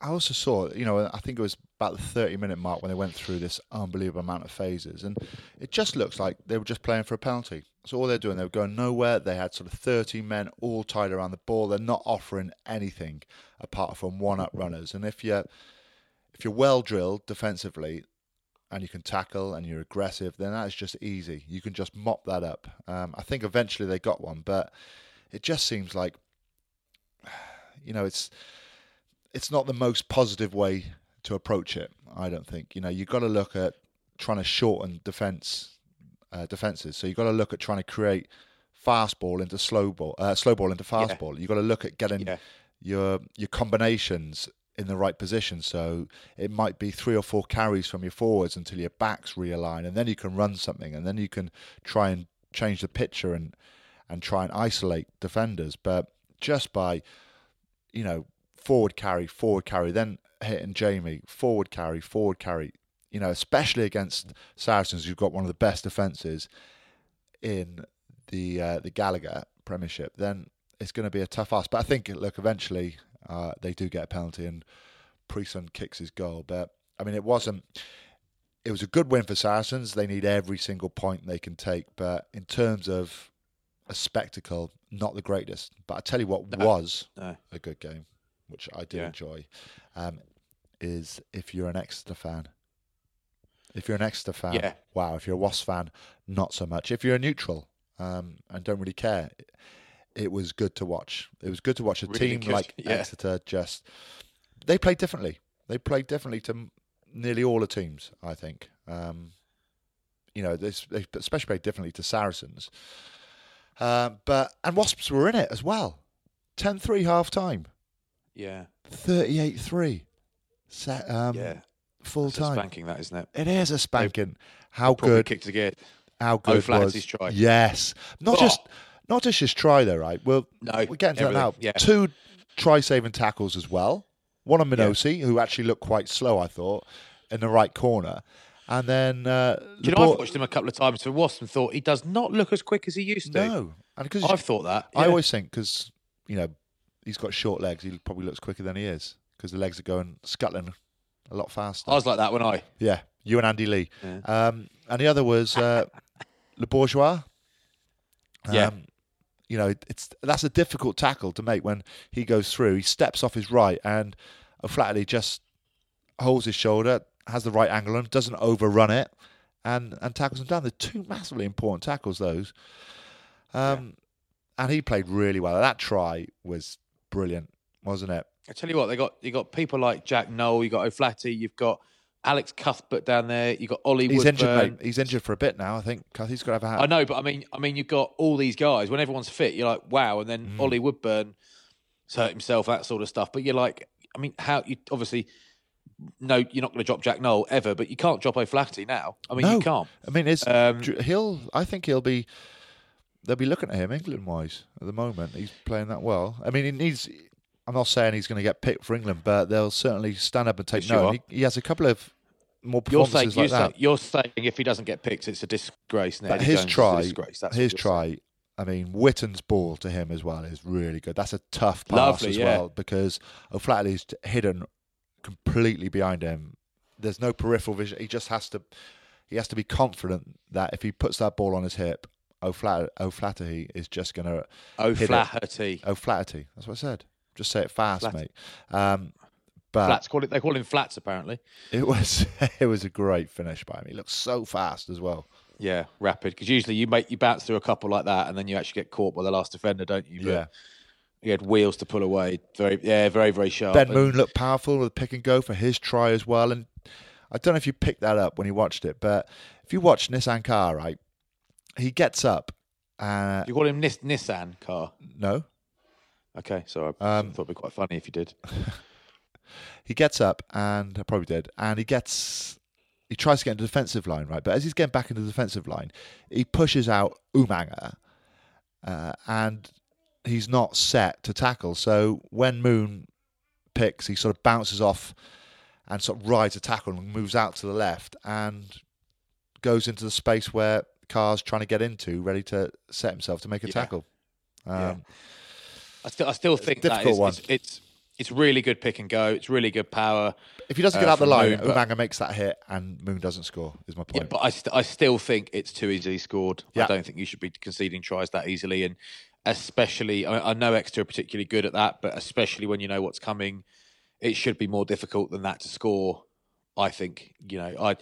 I also saw, you know, I think it was about the 30 minute mark when they went through this unbelievable amount of phases. And it just looks like they were just playing for a penalty. So all they're doing, they were going nowhere. They had sort of 30 men all tied around the ball. They're not offering anything apart from one up runners. And if you're, if you're well drilled defensively and you can tackle and you're aggressive, then that is just easy. You can just mop that up. Um, I think eventually they got one, but it just seems like, *sighs* you know, it's it's not the most positive way to approach it. I don't think. You know, you've got to look at trying to shorten defense uh, defenses. So you've got to look at trying to create fast ball into slow ball, uh, slow ball into fast Yeah. ball. You've got to look at getting Yeah. your your combinations in the right position. So it might be three or four carries from your forwards until your backs realign, and then you can run something, and then you can try and change the picture and and try and isolate defenders. But just by you know forward carry, forward carry, then hitting Jamie, forward carry, forward carry. You know, especially against Saracens, who've got one of the best defenses in the uh, the Gallagher Premiership. Then it's going to be a tough ask. But I think, look, eventually uh, they do get a penalty, and Preson kicks his goal. But I mean, it wasn't. It was a good win for Saracens. They need every single point they can take. But in terms of a spectacle, not the greatest. But I tell you what No. was No. a good game, which I do Yeah. enjoy, um, is if you're an Exeter fan. If you're an Exeter fan, Yeah. wow. If you're a Wasp fan, not so much. If you're a neutral um, and don't really care, it was good to watch. It was good to watch a Really team good, like yeah. Exeter just. They played differently. They played differently to nearly all the teams, I think. Um, you know, they, they especially played differently to Saracens. Um, but and Wasps were in it as well. 10-3 half time. Yeah. 38-3. Set, um, yeah. full It's a time. spanking that, isn't it? It is a spanking. How good? kicked again. How good O'Flaherty's try. Yes, not Oh. just not just his try though, right? Well, No, we're getting to that now. yeah. Two try saving tackles as well. One on Minozzi, who actually looked quite slow, I thought, in the right corner, and then uh, you know, I've watched him a couple of times for Wasp and thought he does not look as quick as he used to. No, and because I've thought that. I always think because you know he's got short legs, he probably looks quicker than he is because the legs are going scuttling a lot faster. I was like that when I. Yeah, you and Andy Lee. Um, and the other was uh, *laughs* Le Bourgeois. Yeah. Um, you know, it's that's a difficult tackle to make when he goes through. He steps off his right and flatly just holds his shoulder, has the right angle and doesn't overrun it, and and tackles him down. They're two massively important tackles, those. Um, And he played really well. That try was brilliant, wasn't it? I tell you what, they got you got people like Jack Nowell, you got O'Flaherty, you've got Alex Cuthbert down there, you got Ollie He's Woodburn. injured, mate. He's injured for a bit now. I think He's got to have a I know, but I mean, I mean, you've got all these guys. When everyone's fit, you're like, wow. And then Mm. Ollie Woodburn hurt himself, that sort of stuff. But you're like, I mean, how you obviously no, you're not going to drop Jack Nowell ever, but you can't drop O'Flaherty now. I mean, no. you can't. I mean, it's Um, he'll. I think he'll be. They'll be looking at him England wise at the moment. He's playing that well. I mean, he needs. I'm not saying he's going to get picked for England, but they'll certainly stand up and take Yes, note. He, he has a couple of more You're saying, performances you're, like that. saying, you're saying if he doesn't get picked, it's a disgrace. Now But his try. His you're saying. try. I mean, Whitten's ball to him as well is really good. That's a tough pass Lovely, as yeah. well because O'Flaherty's hidden completely behind him. There's no peripheral vision. He just has to. He has to be confident that if he puts that ball on his hip, O'Flaherty, O'Flaherty is just going to O'Flaherty. O'Flaherty. That's what I said. Just say it fast, Flat- mate. Um, but Flats call it. They call him flats apparently. it was *laughs* it was a great finish by him. He looked so fast as well. Yeah, rapid. Because usually you make you bounce through a couple like that, and then you actually get caught by the last defender, don't you? But Yeah. He had wheels to pull away. Very, yeah, very, very sharp. Ben Moon looked powerful with a pick and go for his try as well. And I don't know if you picked that up when you watched it, but if you watch Nissan Car, right, he gets up. Uh, You call him Nis- Nissan car. no, Okay, so I Um, thought it'd be quite funny if you did. *laughs* he gets up and I probably did, and he gets he tries to get into the defensive line, right? But as he's getting back into the defensive line, he pushes out Umaga, uh, and he's not set to tackle. So when Moon picks, he sort of bounces off and sort of rides a tackle and moves out to the left and goes into the space where Carr's trying to get into, ready to set himself to make a Yeah. tackle. Um, Yeah. I still, I still think that one. it's, it's it's really good pick and go. It's really good power. If he doesn't get Uh, out the line, Moon, Umaga makes that hit and Moon doesn't score. Is my Yeah, point. but I, st- I still think it's too easily scored. Yeah. I don't think you should be conceding tries that easily, and especially I, I know Exeter are particularly good at that, but especially when you know what's coming, it should be more difficult than that to score. I think you know I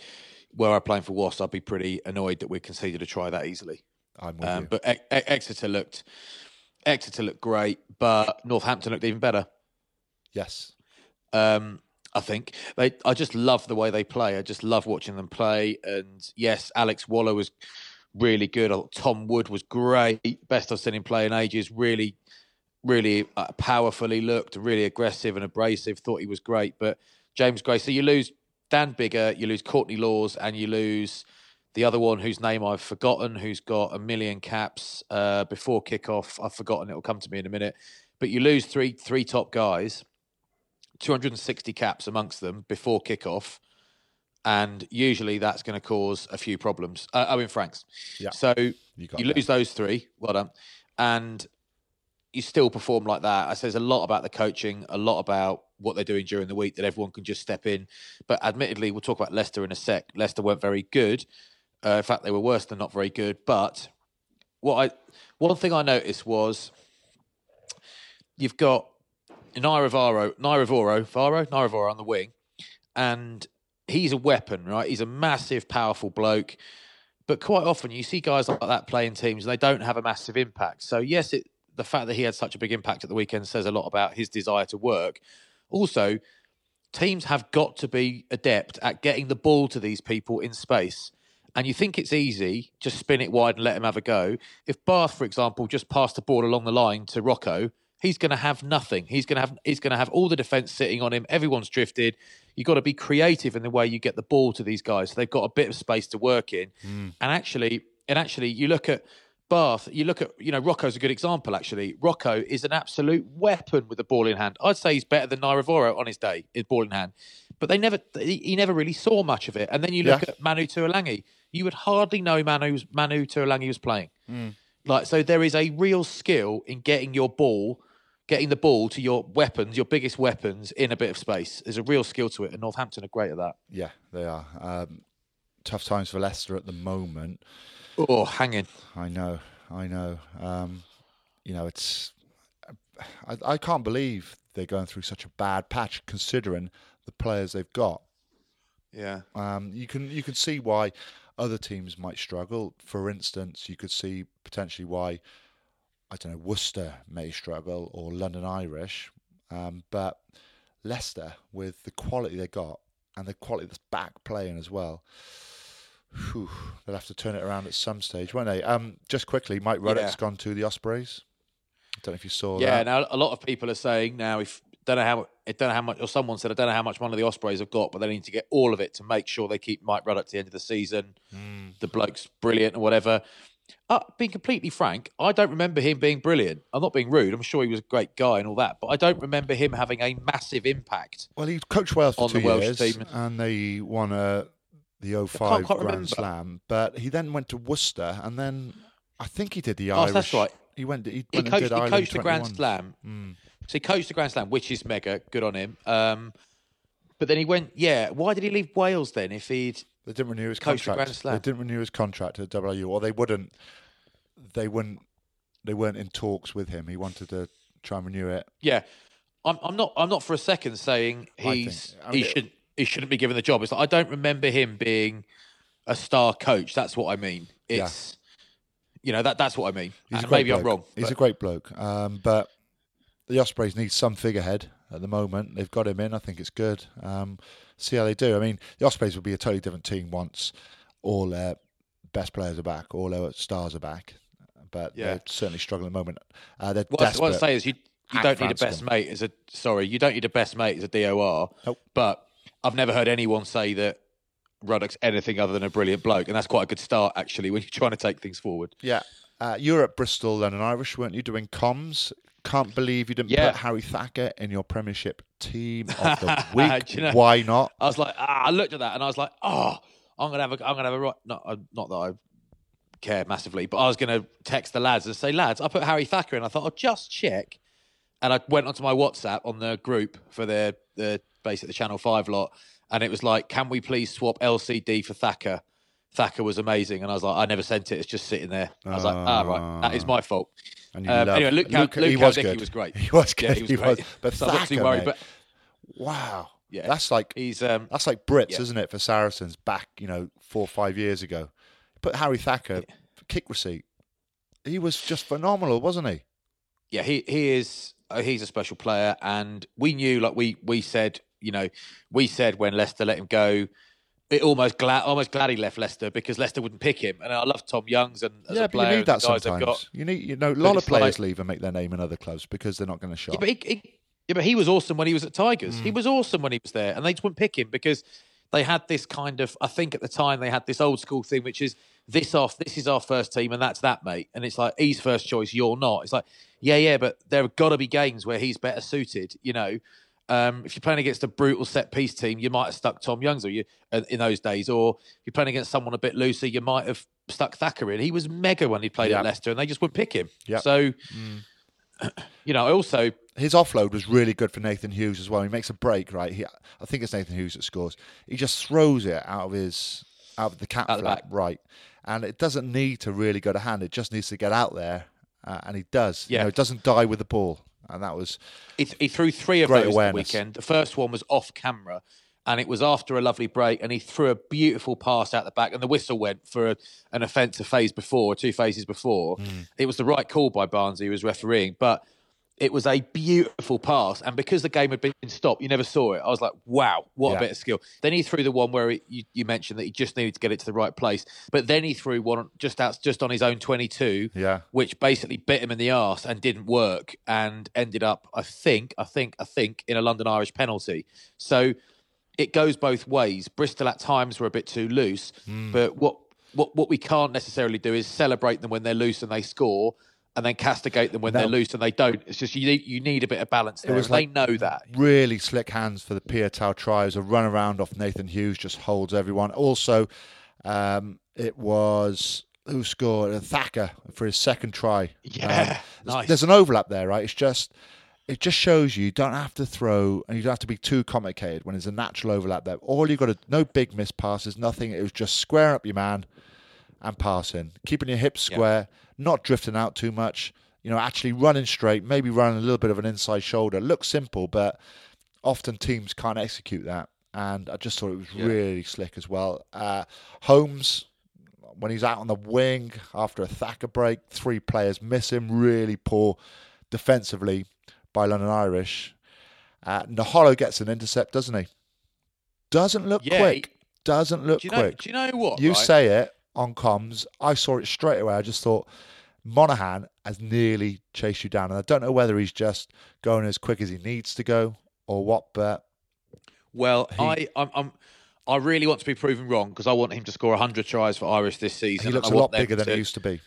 were I playing for Wasps, I'd be pretty annoyed that we conceded a try that easily. I'm with Um, you. but E- E- Exeter looked Exeter looked great, but Northampton looked even better. yes. Um, I think they. I just love the way they play. I just love watching them play. And yes, Alex Waller was really good. Tom Wood was great. Best I've seen him play in ages. Really, really uh, powerfully looked. Really aggressive and abrasive. Thought he was great. But James Gray. So you lose Dan Biggar, you lose Courtney Lawes, and you lose the other one whose name I've forgotten, who's got a million caps uh, before kickoff. I've forgotten. It'll come to me in a minute. But you lose three three top guys. 260 caps amongst them before kickoff, and usually that's going to cause a few problems. Uh, Owen Franks. Yeah. So You you lose those three. Well done. And you still perform like that. I says a lot about the coaching, a lot about what they're doing during the week that everyone can just step in. But admittedly, we'll talk about Leicester in a sec. Leicester weren't very good. Uh, in fact, they were worse than not very good. But what I one thing I noticed was you've got Naira Varo, Naira Voro, Varo, Naira on the wing, and he's a weapon, right? He's a massive, powerful bloke. But quite often you see guys like that playing teams and they don't have a massive impact. So yes, it, the fact that he had such a big impact at the weekend says a lot about his desire to work. Also, teams have got to be adept at getting the ball to these people in space. And you think it's easy, just spin it wide and let him have a go. If Bath, for example, just passed the ball along the line to Rocco, he's going to have nothing. He's going to have he's going to have all the defence sitting on him. Everyone's drifted. You've got to be creative in the way you get the ball to these guys. So they've got a bit of space to work in. Hmm. And actually, and actually, you look at Bath. You look at you know Rocco's a good example. Actually, Rocco is an absolute weapon with the ball in hand. I'd say he's better than Nairavoro on his day, his ball in hand. But they never he, never really saw much of it. And then you look Yeah. at Manu Tuilagi. You would hardly know Manu Manu Tuilagi was playing. Like so, there is a real skill in getting your ball, getting the ball to your weapons, your biggest weapons in a bit of space. There's a real skill to it, and Northampton are great at that. Yeah, they are. Um, tough times for Leicester at the moment. Oh, hanging. I know, I know. Um, you know, it's. I, I can't believe they're going through such a bad patch, considering the players they've got. Yeah. Um, you can you can see why other teams might struggle. For instance, you could see potentially why I don't know Worcester may struggle or London Irish, um, but Leicester with the quality they got and the quality that's back playing as well. Whew, they'll have to turn it around at some stage, won't they? Um, just quickly, Mike Ruddock's Yeah. gone to the Ospreys. I don't know if you saw Yeah, that. now a lot of people are saying now if don't know how I don't know how much or someone said I don't know how much one of the Ospreys have got, but they need to get all of it to make sure they keep Mike Ruddock to the end of the season. The bloke's brilliant or whatever. Uh, being completely frank, I don't remember him being brilliant. I'm not being rude. I'm sure he was a great guy and all that, but I don't remember him having a massive impact. Well, he coached Wales for on two the Welsh years, team. and they won a the 05 quite Grand remember. Slam. But he then went to Worcester, and then I think he did the Oh, Irish. that's right. He went. He, He coached, did he coached the Grand 21s. Slam. So he coached the Grand Slam, which is mega good on him. Um, but then he went, yeah. Why did he leave Wales then? If he'd They didn't renew his contract. Grand Slam. They didn't renew his contract at WU, or they wouldn't. They wouldn't. They weren't in talks with him. He wanted to try and renew it. Yeah, I'm. I'm not. I'm not for a second saying I he's. think- I he mean- should. He shouldn't be given the job. It's like I don't remember him being a star coach. That's what I mean. Yeah. It's. You know that. That's what I mean. He's a great maybe I'm wrong. He's but- a great bloke. Um, but the Ospreys need some figurehead at the moment. They've got him in. I think it's good. Um, see how they do. I mean, the Ospreys will be a totally different team once all their best players are back, all their stars are back. But Yeah. they're certainly struggling at the moment. Uh, they're What, I- desperate. what I say is you. you don't need a best mate as a sorry, you don't need a best mate as a DOR. Nope. But I've never heard anyone say that Ruddock's anything other than a brilliant bloke, and that's quite a good start actually *laughs* when you're trying to take things forward. Yeah. Uh, you were at Bristol London Irish, weren't you, doing comms? Can't believe you didn't Yeah. put Harry Thacker in your Premiership team of *laughs* the week. You know- *laughs* Why not? I was like, ah, I looked at that and I was like, oh, I'm gonna have a, I'm gonna have a right. Not, uh, not that I care massively, but I was gonna text the lads and say, lads, I put Harry Thacker in. I thought I'll just check, and I went onto my WhatsApp on the group for the the basically the Channel Five lot, and it was like, can we please swap LCD for Thacker? Thacker was amazing, and I was like, I never sent it. It's just sitting there. I was like, ah, right, that is my fault. And you Um, love- anyway, Luke, Luke, he Luke was good. was great. *laughs* He was Yeah, he was he great. was. But So I wasn't too Thacker, worried, mate, but wow. Yeah. That's like he's um, that's like Brits, Yeah. isn't it, for Saracens back, you know, four or five years ago. Put Harry Thacker, kick receipt. He was just phenomenal, wasn't he? yeah, he he is uh, he's a special player, and we knew, like we we said, you know, we said when Leicester let him go, it almost glad almost glad he left Leicester because Leicester wouldn't pick him, and I love Tom Youngs and as yeah, a but player, you need that the guys they've sometimes. got. You need, you know, a lot of players like- leave and make their name in other clubs because they're not going to show. Yeah, but he, he, yeah, but he was awesome when he was at Tigers. Mm. He was awesome when he was there, and they just wouldn't pick him because they had this kind of. I think at the time they had this old school thing, which is this off. This is our first team, and that's that, mate. And it's like he's first choice, you're not. It's like yeah, yeah, but there have got to be games where he's better suited. You know, um, if you're playing against a brutal set piece team, you might have stuck Tom Youngs or you uh, in those days, or if you're playing against someone a bit looser, you might have stuck Thacker in. He was mega when he played Yeah. at Leicester, and they just wouldn't pick him. Yeah. So. *clears throat* You know, also his offload was really good for Nathan Hughes as well. He makes a break, right? He, I think it's Nathan Hughes that scores. He just throws it out of his out of the cat Out flap, right? And it doesn't need to really go to hand. It just needs to get out there, uh, and he does. You Yeah. know, it doesn't die with the ball, and that was He, he threw three of those awareness. the weekend. The first one was off camera, and it was after a lovely break, and he threw a beautiful pass out the back, and the whistle went for a, an offensive phase before, two phases before. Hmm. It was the right call by Barnes, who was refereeing, but it was a beautiful pass, and because the game had been stopped, you never saw it. I was like, "Wow, what Yeah. a bit of skill!" Then he threw the one where it, you, you mentioned that he just needed to get it to the right place, but then he threw one just out, just on his own twenty-two, Yeah. which basically bit him in the arse and didn't work and ended up, I think, I think, I think, in a London Irish penalty. So it goes both ways. Bristol at times were a bit too loose, Hmm. but what, what what we can't necessarily do is celebrate them when they're loose and they score. And then castigate them when No. they're loose and they don't. It's just you need you need a bit of balance there. was like- they know that. really slick hands for the Piutau tries. A run around off Nathan Hughes just holds everyone. Also, um, it was who scored Uh, Thacker for his second try. Yeah, Um, there's- nice. There's an overlap there, right? It's just it just shows you you don't have to throw and you don't have to be too complicated when there's a natural overlap there. All you got to no big miss passes, nothing. It was just square up your man and passing, keeping your hips Yeah. Not drifting out too much. You know, actually running straight, maybe running a little bit of an inside shoulder. Looks simple, but often teams can't execute that. And I just thought it was really slick as well. Uh, Holmes, when he's out on the wing after a Thacker break, three players miss him. Really poor defensively by London Irish. Uh, Naholo gets an intercept, doesn't he? Doesn't look Yeah, quick. Doesn't look Do you know? quick. Do you know what? You right? say it on comms. I saw it straight away. I just thought Monaghan has nearly chased you down, and I don't know whether he's just going as quick as he needs to go or what. But Well, He- I, I'm, I'm, I really want to be proven wrong because I want him to score 100 tries for Irish this season. he looks I a lot bigger than he used to be.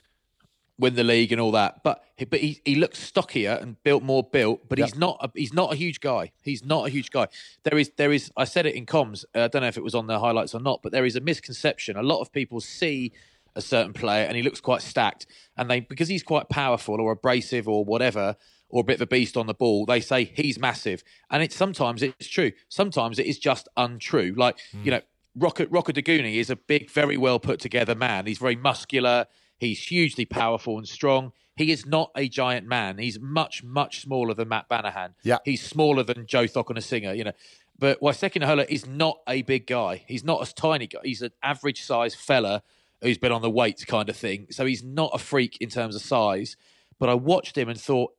Win the league and all that. But he, but he, he looks stockier and built more built. But Yep. he's not a, he's not a huge guy. He's not a huge guy. There is there is I said it in comms. uh, I don't know if it was on the highlights or not, but there is a misconception. A lot of people see a certain player and he looks quite stacked, and they because he's quite powerful or abrasive or whatever. Or a bit of a beast on the ball. They say he's massive, and it's sometimes it's true. Sometimes it is just untrue. Like you know, Rocket Rocket Daguni is a big, very well put together man. He's very muscular. He's hugely powerful and strong. He is not a giant man. He's much, much smaller than Matt Banahan. Yeah. He's smaller than Joe Cokanasiga, you know. But Waisake Naholo is not a big guy. He's not a tiny guy. He's an average sized fella who's been on the weights kind of thing. So he's not a freak in terms of size. But I watched him and thought,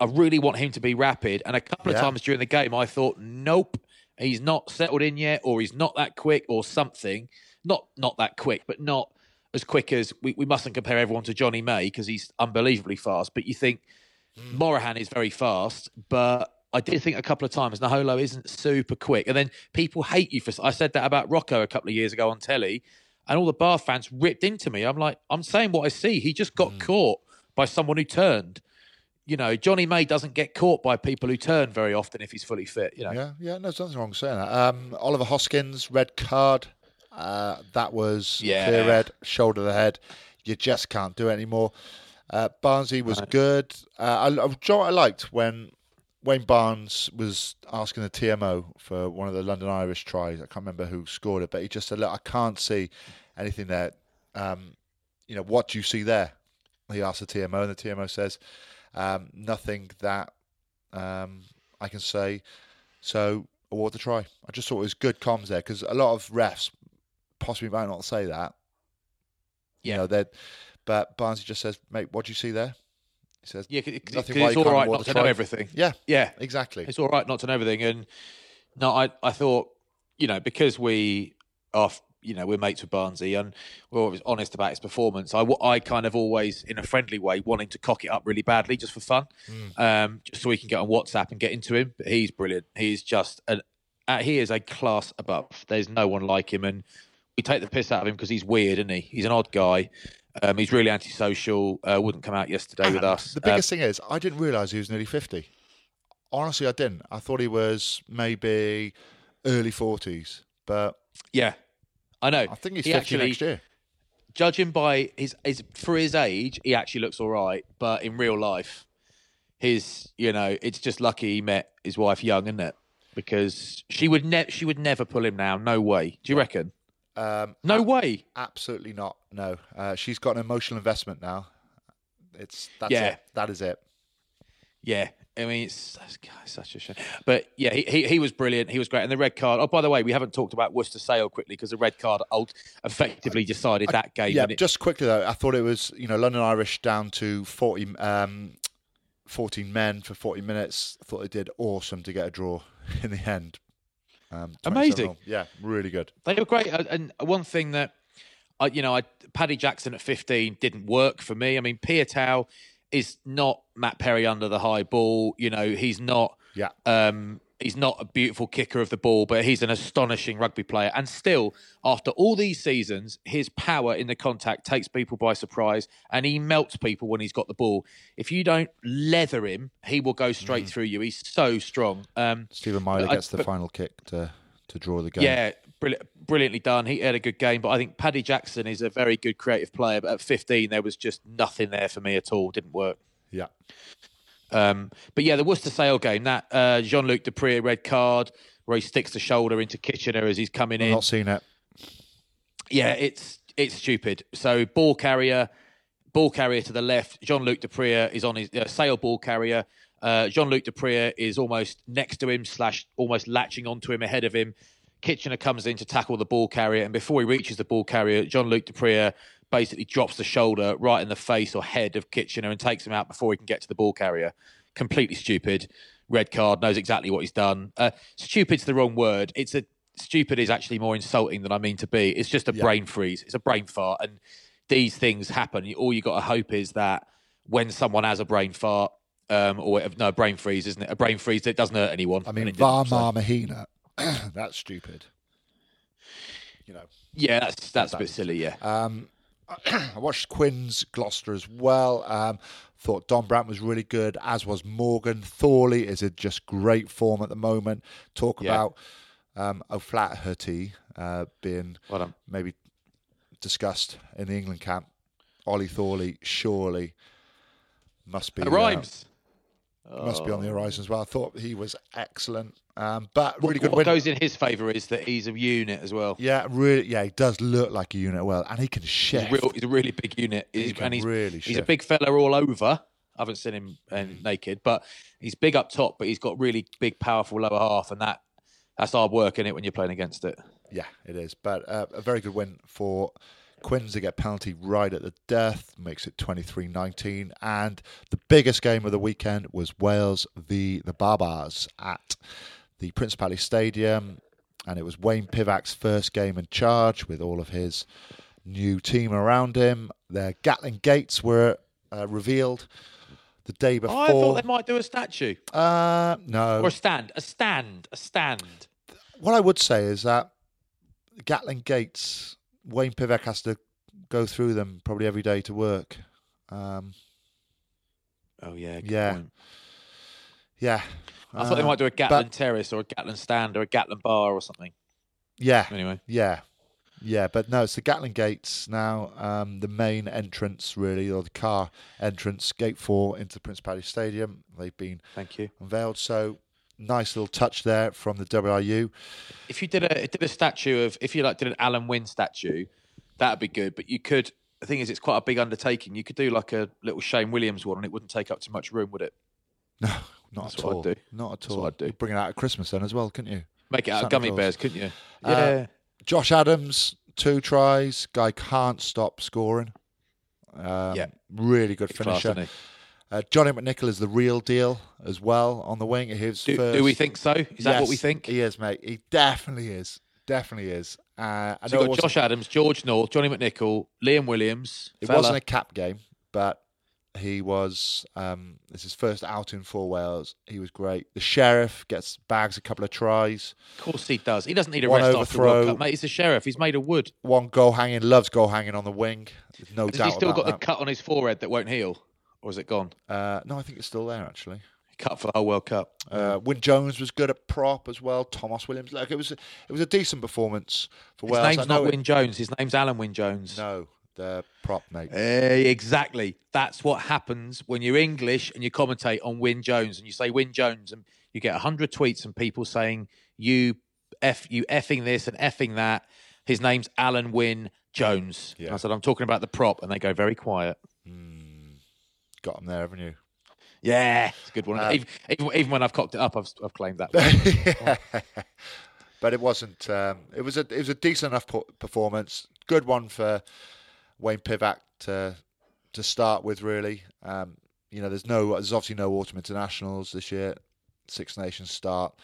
I really want him to be rapid. And a couple Yeah. of times during the game, I thought, nope, he's not settled in yet, or he's not that quick, or something. Not not that quick, but not as quick as we, we mustn't compare everyone to Johnny May because he's unbelievably fast. But you think Morahan is very fast, but I did think a couple of times Naholo isn't super quick. And then people hate you for. I said that about Rocco a couple of years ago on telly, and all the Bar fans ripped into me. I'm like, I'm saying what I see. He just got caught by someone who turned. You know, Johnny May doesn't get caught by people who turn very often if he's fully fit. You know, Yeah, yeah, no, there's nothing wrong with saying that. Um, Oliver Hoskins, red card. Uh, that was Yeah. clear red, shoulder to the head. You just can't do it anymore. Uh, Barnsley was good. Uh, I, I, I liked when Wayne Barnes was asking the TMO for one of the London Irish tries. I can't remember who scored it, but he just said, "Look, I can't see anything there. Um, you know, what do you see there?" He asked the TMO, and the TMO says, um, "Nothing that um, I can say." So award the try. I just thought it was good comms there because a lot of refs possibly might not say that. You Yeah. know, that, but Barnsley just says, "Mate, what do you see there?" He says, yeah, because Nothing why it's you all right not to know everything. "Yeah, Yeah, exactly." it's all right not to know everything. And no, I I thought you know because we are you know we're mates with Barnsley and we're always honest about his performance. I I kind of always in a friendly way wanting to cock it up really badly just for fun, um, just so we can get on WhatsApp and get into him. But he's brilliant. He's just an uh, he is a class above. There's no one like him, and we take the piss out of him because he's weird, isn't he? He's an odd guy. Um, he's really antisocial. Uh, wouldn't come out yesterday with us. The biggest thing is, I didn't realise he was nearly 50. Honestly, I didn't. I thought he was maybe early 40s, but yeah, I know. I think he's He 50 actually- next year. judging by his, his for his age, he actually looks all right. But in real life, his you know, it's just lucky he met his wife young, isn't it? Because she would ne- she would never pull him now. No way. Do you reckon? Um, No way. absolutely not. No. Uh, she's got an emotional investment now. It's that's Yeah. it. That is it. Yeah. I mean, it's, it's God, it's such a shame. But yeah, he, he he was brilliant. He was great. And the red card. Oh, by the way, we haven't talked about Worcester Sale quickly because the red card effectively decided that game. Yeah, it- just quickly though, I thought it was you know London Irish down to 40, um, 14 men for 40 minutes. I thought they did awesome to get a draw *laughs* in the end. Um, Amazing. Yeah, really good. They were great. Uh, And one thing that, I, you know, I, Paddy Jackson at 15 didn't work for me. I mean, Piutau is not Matt Perry under the high ball. You know, he's not. Yeah. Um, he's not a beautiful kicker of the ball, but he's an astonishing rugby player. And still, after all these seasons, his power in the contact takes people by surprise, and he melts people when he's got the ball. If you don't leather him, he will go straight through you. He's so strong. Um, Stephen I- gets the but- final kick to to draw the game. yeah, brilliant, brilliantly done. He had a good game, but I think Paddy Jackson is a very good creative player. But at 15, there was just nothing there for me at all. Didn't work. yeah. Um, but yeah, the Worcester Sale game, that uh, Jean Luc du Preez red card where he sticks the shoulder into Kitchener as he's coming I've in. not seen it. Yeah, it's it's stupid. So ball carrier, ball carrier to the left. Jean Luc du Preez is on his uh, Sale ball carrier. Uh, Jean Luc du Preez is almost next to him, slash almost latching onto him ahead of him. Kitchener comes in to tackle the ball carrier, and before he reaches the ball carrier, Jean Luc du Preez basically drops the shoulder right in the face or head of Kitchener and takes him out before he can get to the ball carrier. Completely stupid. Red card, knows exactly what he's done. Uh, stupid's the wrong word. It's a stupid is actually more insulting than I mean to be. It's just a brain freeze. It's a brain fart, and these things happen. All you got to hope is that when someone has a brain fart, um, or no brain freeze, isn't it? A brain freeze that doesn't hurt anyone. I mean, it Varmar Mahina. *clears throat* that's stupid. You know. Yeah, that's that's a bit silly. Yeah, Um, *clears throat* I watched Quinn's Gloucester as well. Um, thought Dombrandt was really good, as was Morgan. Thorley is in just great form at the moment. Talk Yeah. about um, O'Flaherty uh, being well maybe discussed in the England camp. Ollie Thorley surely must be It uh, must be on the horizon as well. I thought he was excellent, um, but What, really good what win. goes in his favour is that he's a unit as well. yeah, really. Yeah, he does look like a unit well, and he can He's, shift. a real, he's a really big unit, He He's- can and he's really he's a big fella all over. I haven't seen him uh, naked, but he's big up top, but he's got really big, powerful lower half, and that that's hard work in it when you're playing against it. Yeah, it is. But uh, a very good win for Quins to get penalty right at the death, makes it 23 19. And the biggest game of the weekend was Wales v. the Barbars at the Principality Stadium. And it was Wayne Pivac's first game in charge with all of his new team around him. Their Gatland gates were uh, revealed. the day before. I thought they might do a statue uh, no. or a stand, a stand, a stand. What I would say is that Gatland Gates, Wayne Pivac has to go through them probably every day to work. Um, Oh yeah, good Yeah. point. yeah. I thought they Uh, might do a but- Gatland Terrace or a Gatland stand or a Gatland bar or something. Yeah, Anyway, yeah, yeah. But no, it's the Gatland Gates now. Um, the main entrance, really, or the car entrance, Gate Four into Principality Stadium. They've been thank you. unveiled. So nice little touch there from the WRU. If you did a did a statue of, if you like did an Alun Wyn statue, that'd be good. But you could. The thing is, it's quite a big undertaking. You could do like a little Shane Williams one, and it wouldn't take up too much room, would it? No, not That's at what I'd all. do. Not at That's all. I'd do. You'd Bring it out at Christmas then as well, couldn't you? Make it out of Santa gummy Claus. bears, couldn't you? Uh, Yeah. Josh Adams, two tries. Guy can't stop scoring. Um, Yeah. Really good Class, finisher. isn't he? Uh, Johnny McNicholl is the real deal as well on the wing. His Do, first, do we think so? Is that what we think? He is, mate. He definitely is. Definitely is. Uh, I So know you've got wasn't, Josh Adams, George North, Johnny McNicholl, Liam Williams. it fella. wasn't a cap game, but he was. Um, this is his first outing for Wales. He was great. The sheriff gets bags a couple of tries. Of course he does. He doesn't need a One rest after the World. Cup, mate. He's the sheriff. He's made of wood. One goal hanging. Loves goal hanging on the wing. There's no doubt. Has doubt he still got the cut on his forehead that won't heal? Or is it gone? Uh, no, I think it's still there actually. Cut for the whole World Cup. Uh, Wyn Jones was good at prop as well. Thomas Williams, like it was, it was a decent performance for His Wales. I name's know not Wyn Jones. His name's Alun Wyn Jones. No, the prop mate. Eh, exactly. That's what happens when you're English and you commentate on Wyn Jones and you say Wyn Jones and you get 100 tweets and people saying you F you effing this and effing that. His name's Alun Wyn Jones. Yeah. I said, I'm talking about the prop and they go very quiet. Got him there, haven't you? Yeah, it's a good one. Uh, even, even, even when I've cocked it up, I've, I've claimed that. *laughs* one. *laughs* but it wasn't. Um, it was a it was a decent enough performance. Good one for Wayne Pivac to to start with. Really, um, you know, there's no there's obviously no autumn internationals this year. Six Nations start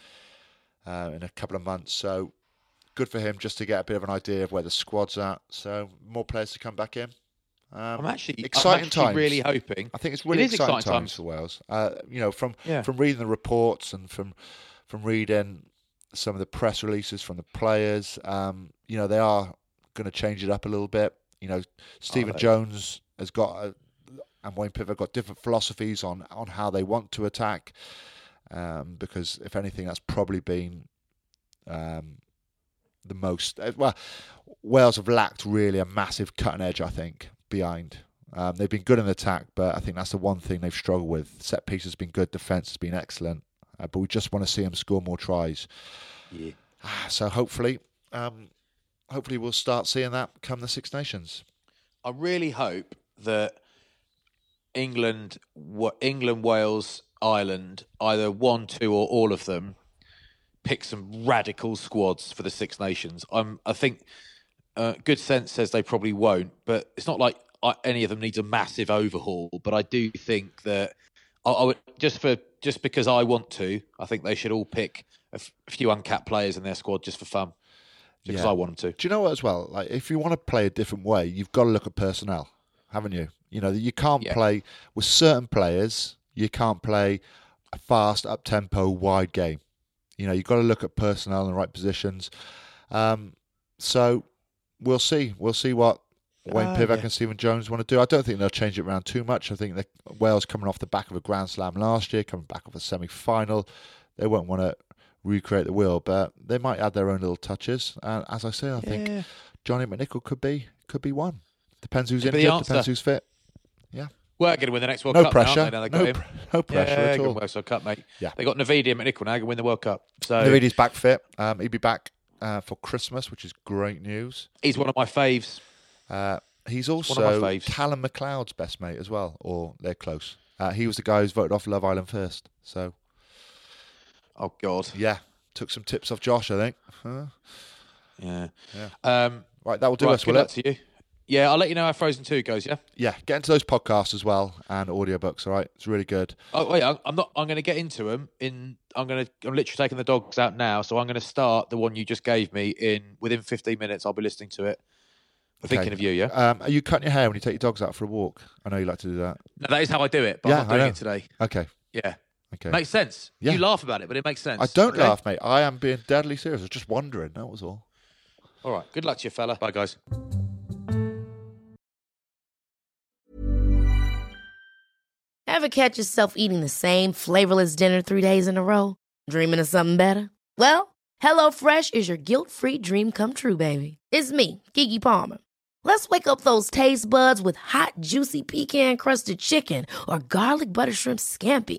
uh, in a couple of months, so good for him just to get a bit of an idea of where the squad's at. So more players to come back in. Um, I'm actually, exciting I'm actually times. really hoping. I think it's really is exciting, exciting times times. for Wales. Uh, you know, from Yeah. from reading the reports and from from reading some of the press releases from the players, um, you know, they are going to change it up a little bit. You know, Stephen? Jones has got a, and Wayne Pivac got different philosophies on on how they want to attack. Um, because if anything, that's probably been um, the most. uh, Well, Wales have lacked really a massive cutting edge. I think behind. Um, they've been good in attack, but I think that's the one thing they've struggled with. Set piece has been good, defense has been excellent, uh, but we just want to see them score more tries. Yeah. Ah, So hopefully, um, hopefully we'll start seeing that come the Six Nations. I really hope that England, England, Wales, Ireland, either one, two, or all of them, pick some radical squads for the Six Nations. I'm, I think, uh, good sense says they probably won't, but it's not like I, any of them needs a massive overhaul. But I do think that I, I would just for just because I want to, I think they should all pick a, f- a few uncapped players in their squad just for fun, because Yeah. I want them to. Do you know what as well? Like if you want to play a different way, you've got to look at personnel, haven't you? You know, you can't Yeah. play with certain players. You can't play a fast, up tempo, wide game. You know, you've got to look at personnel in the right positions. Um, so we'll see. We'll see what Wayne Ah, Pivac yeah. and Stephen Jones want to do. I don't think they'll change it around too much. I think Wales coming off the back of a Grand Slam last year, coming back off a semi-final, they won't want to recreate the wheel, but they might add their own little touches. And as I say, I think Johnny McNicholl could be could be one. Depends who's Could be injured. Depends who's fit. Yeah. We're going to win the next World No Cup. now, aren't pressure. they? Now they've No, got him. pr- no pressure yeah, at good all. World Cup, mate. Yeah. They got Navidi and McNicholl now going to win the World Cup. So Navidi's back fit. Um, he'll be back uh, for Christmas, which is great news. he's one of my faves. Uh, he's one of also my faves. Callum McLeod's best mate as well, or they're close. Uh, he was the guy who's voted off Love Island first. So Oh God, yeah, took some tips off Josh, I think. Huh? yeah. Yeah. Um, Right, that will do right, us, good will luck it? to you. Yeah, I'll let you know how Frozen Two goes. Yeah. Yeah, get into those podcasts as well and audiobooks. All right, it's really good. Oh wait, I'm not. I'm going to get into them. In I'm going to. I'm literally taking the dogs out now, so I'm going to start the one you just gave me. In within 15 minutes, I'll be listening to it. Thinking of you, yeah. Um, are you cutting your hair when you take your dogs out for a walk? I know you like to do that. No, that is how I do it, but Yeah, I'm not doing it today. Okay. Yeah. Okay. Makes sense. Yeah. You laugh about it, but it makes sense. I don't Okay? laugh, mate. I am being deadly serious. I was just wondering. That was all. All right. Good luck to you, fella. Bye, guys. Ever catch yourself eating the same flavorless dinner three days in a row? Dreaming of something better? Well, HelloFresh is your guilt-free dream come true, baby. It's me, Keke Palmer. Let's wake up those taste buds with hot, juicy pecan-crusted chicken or garlic butter shrimp scampi.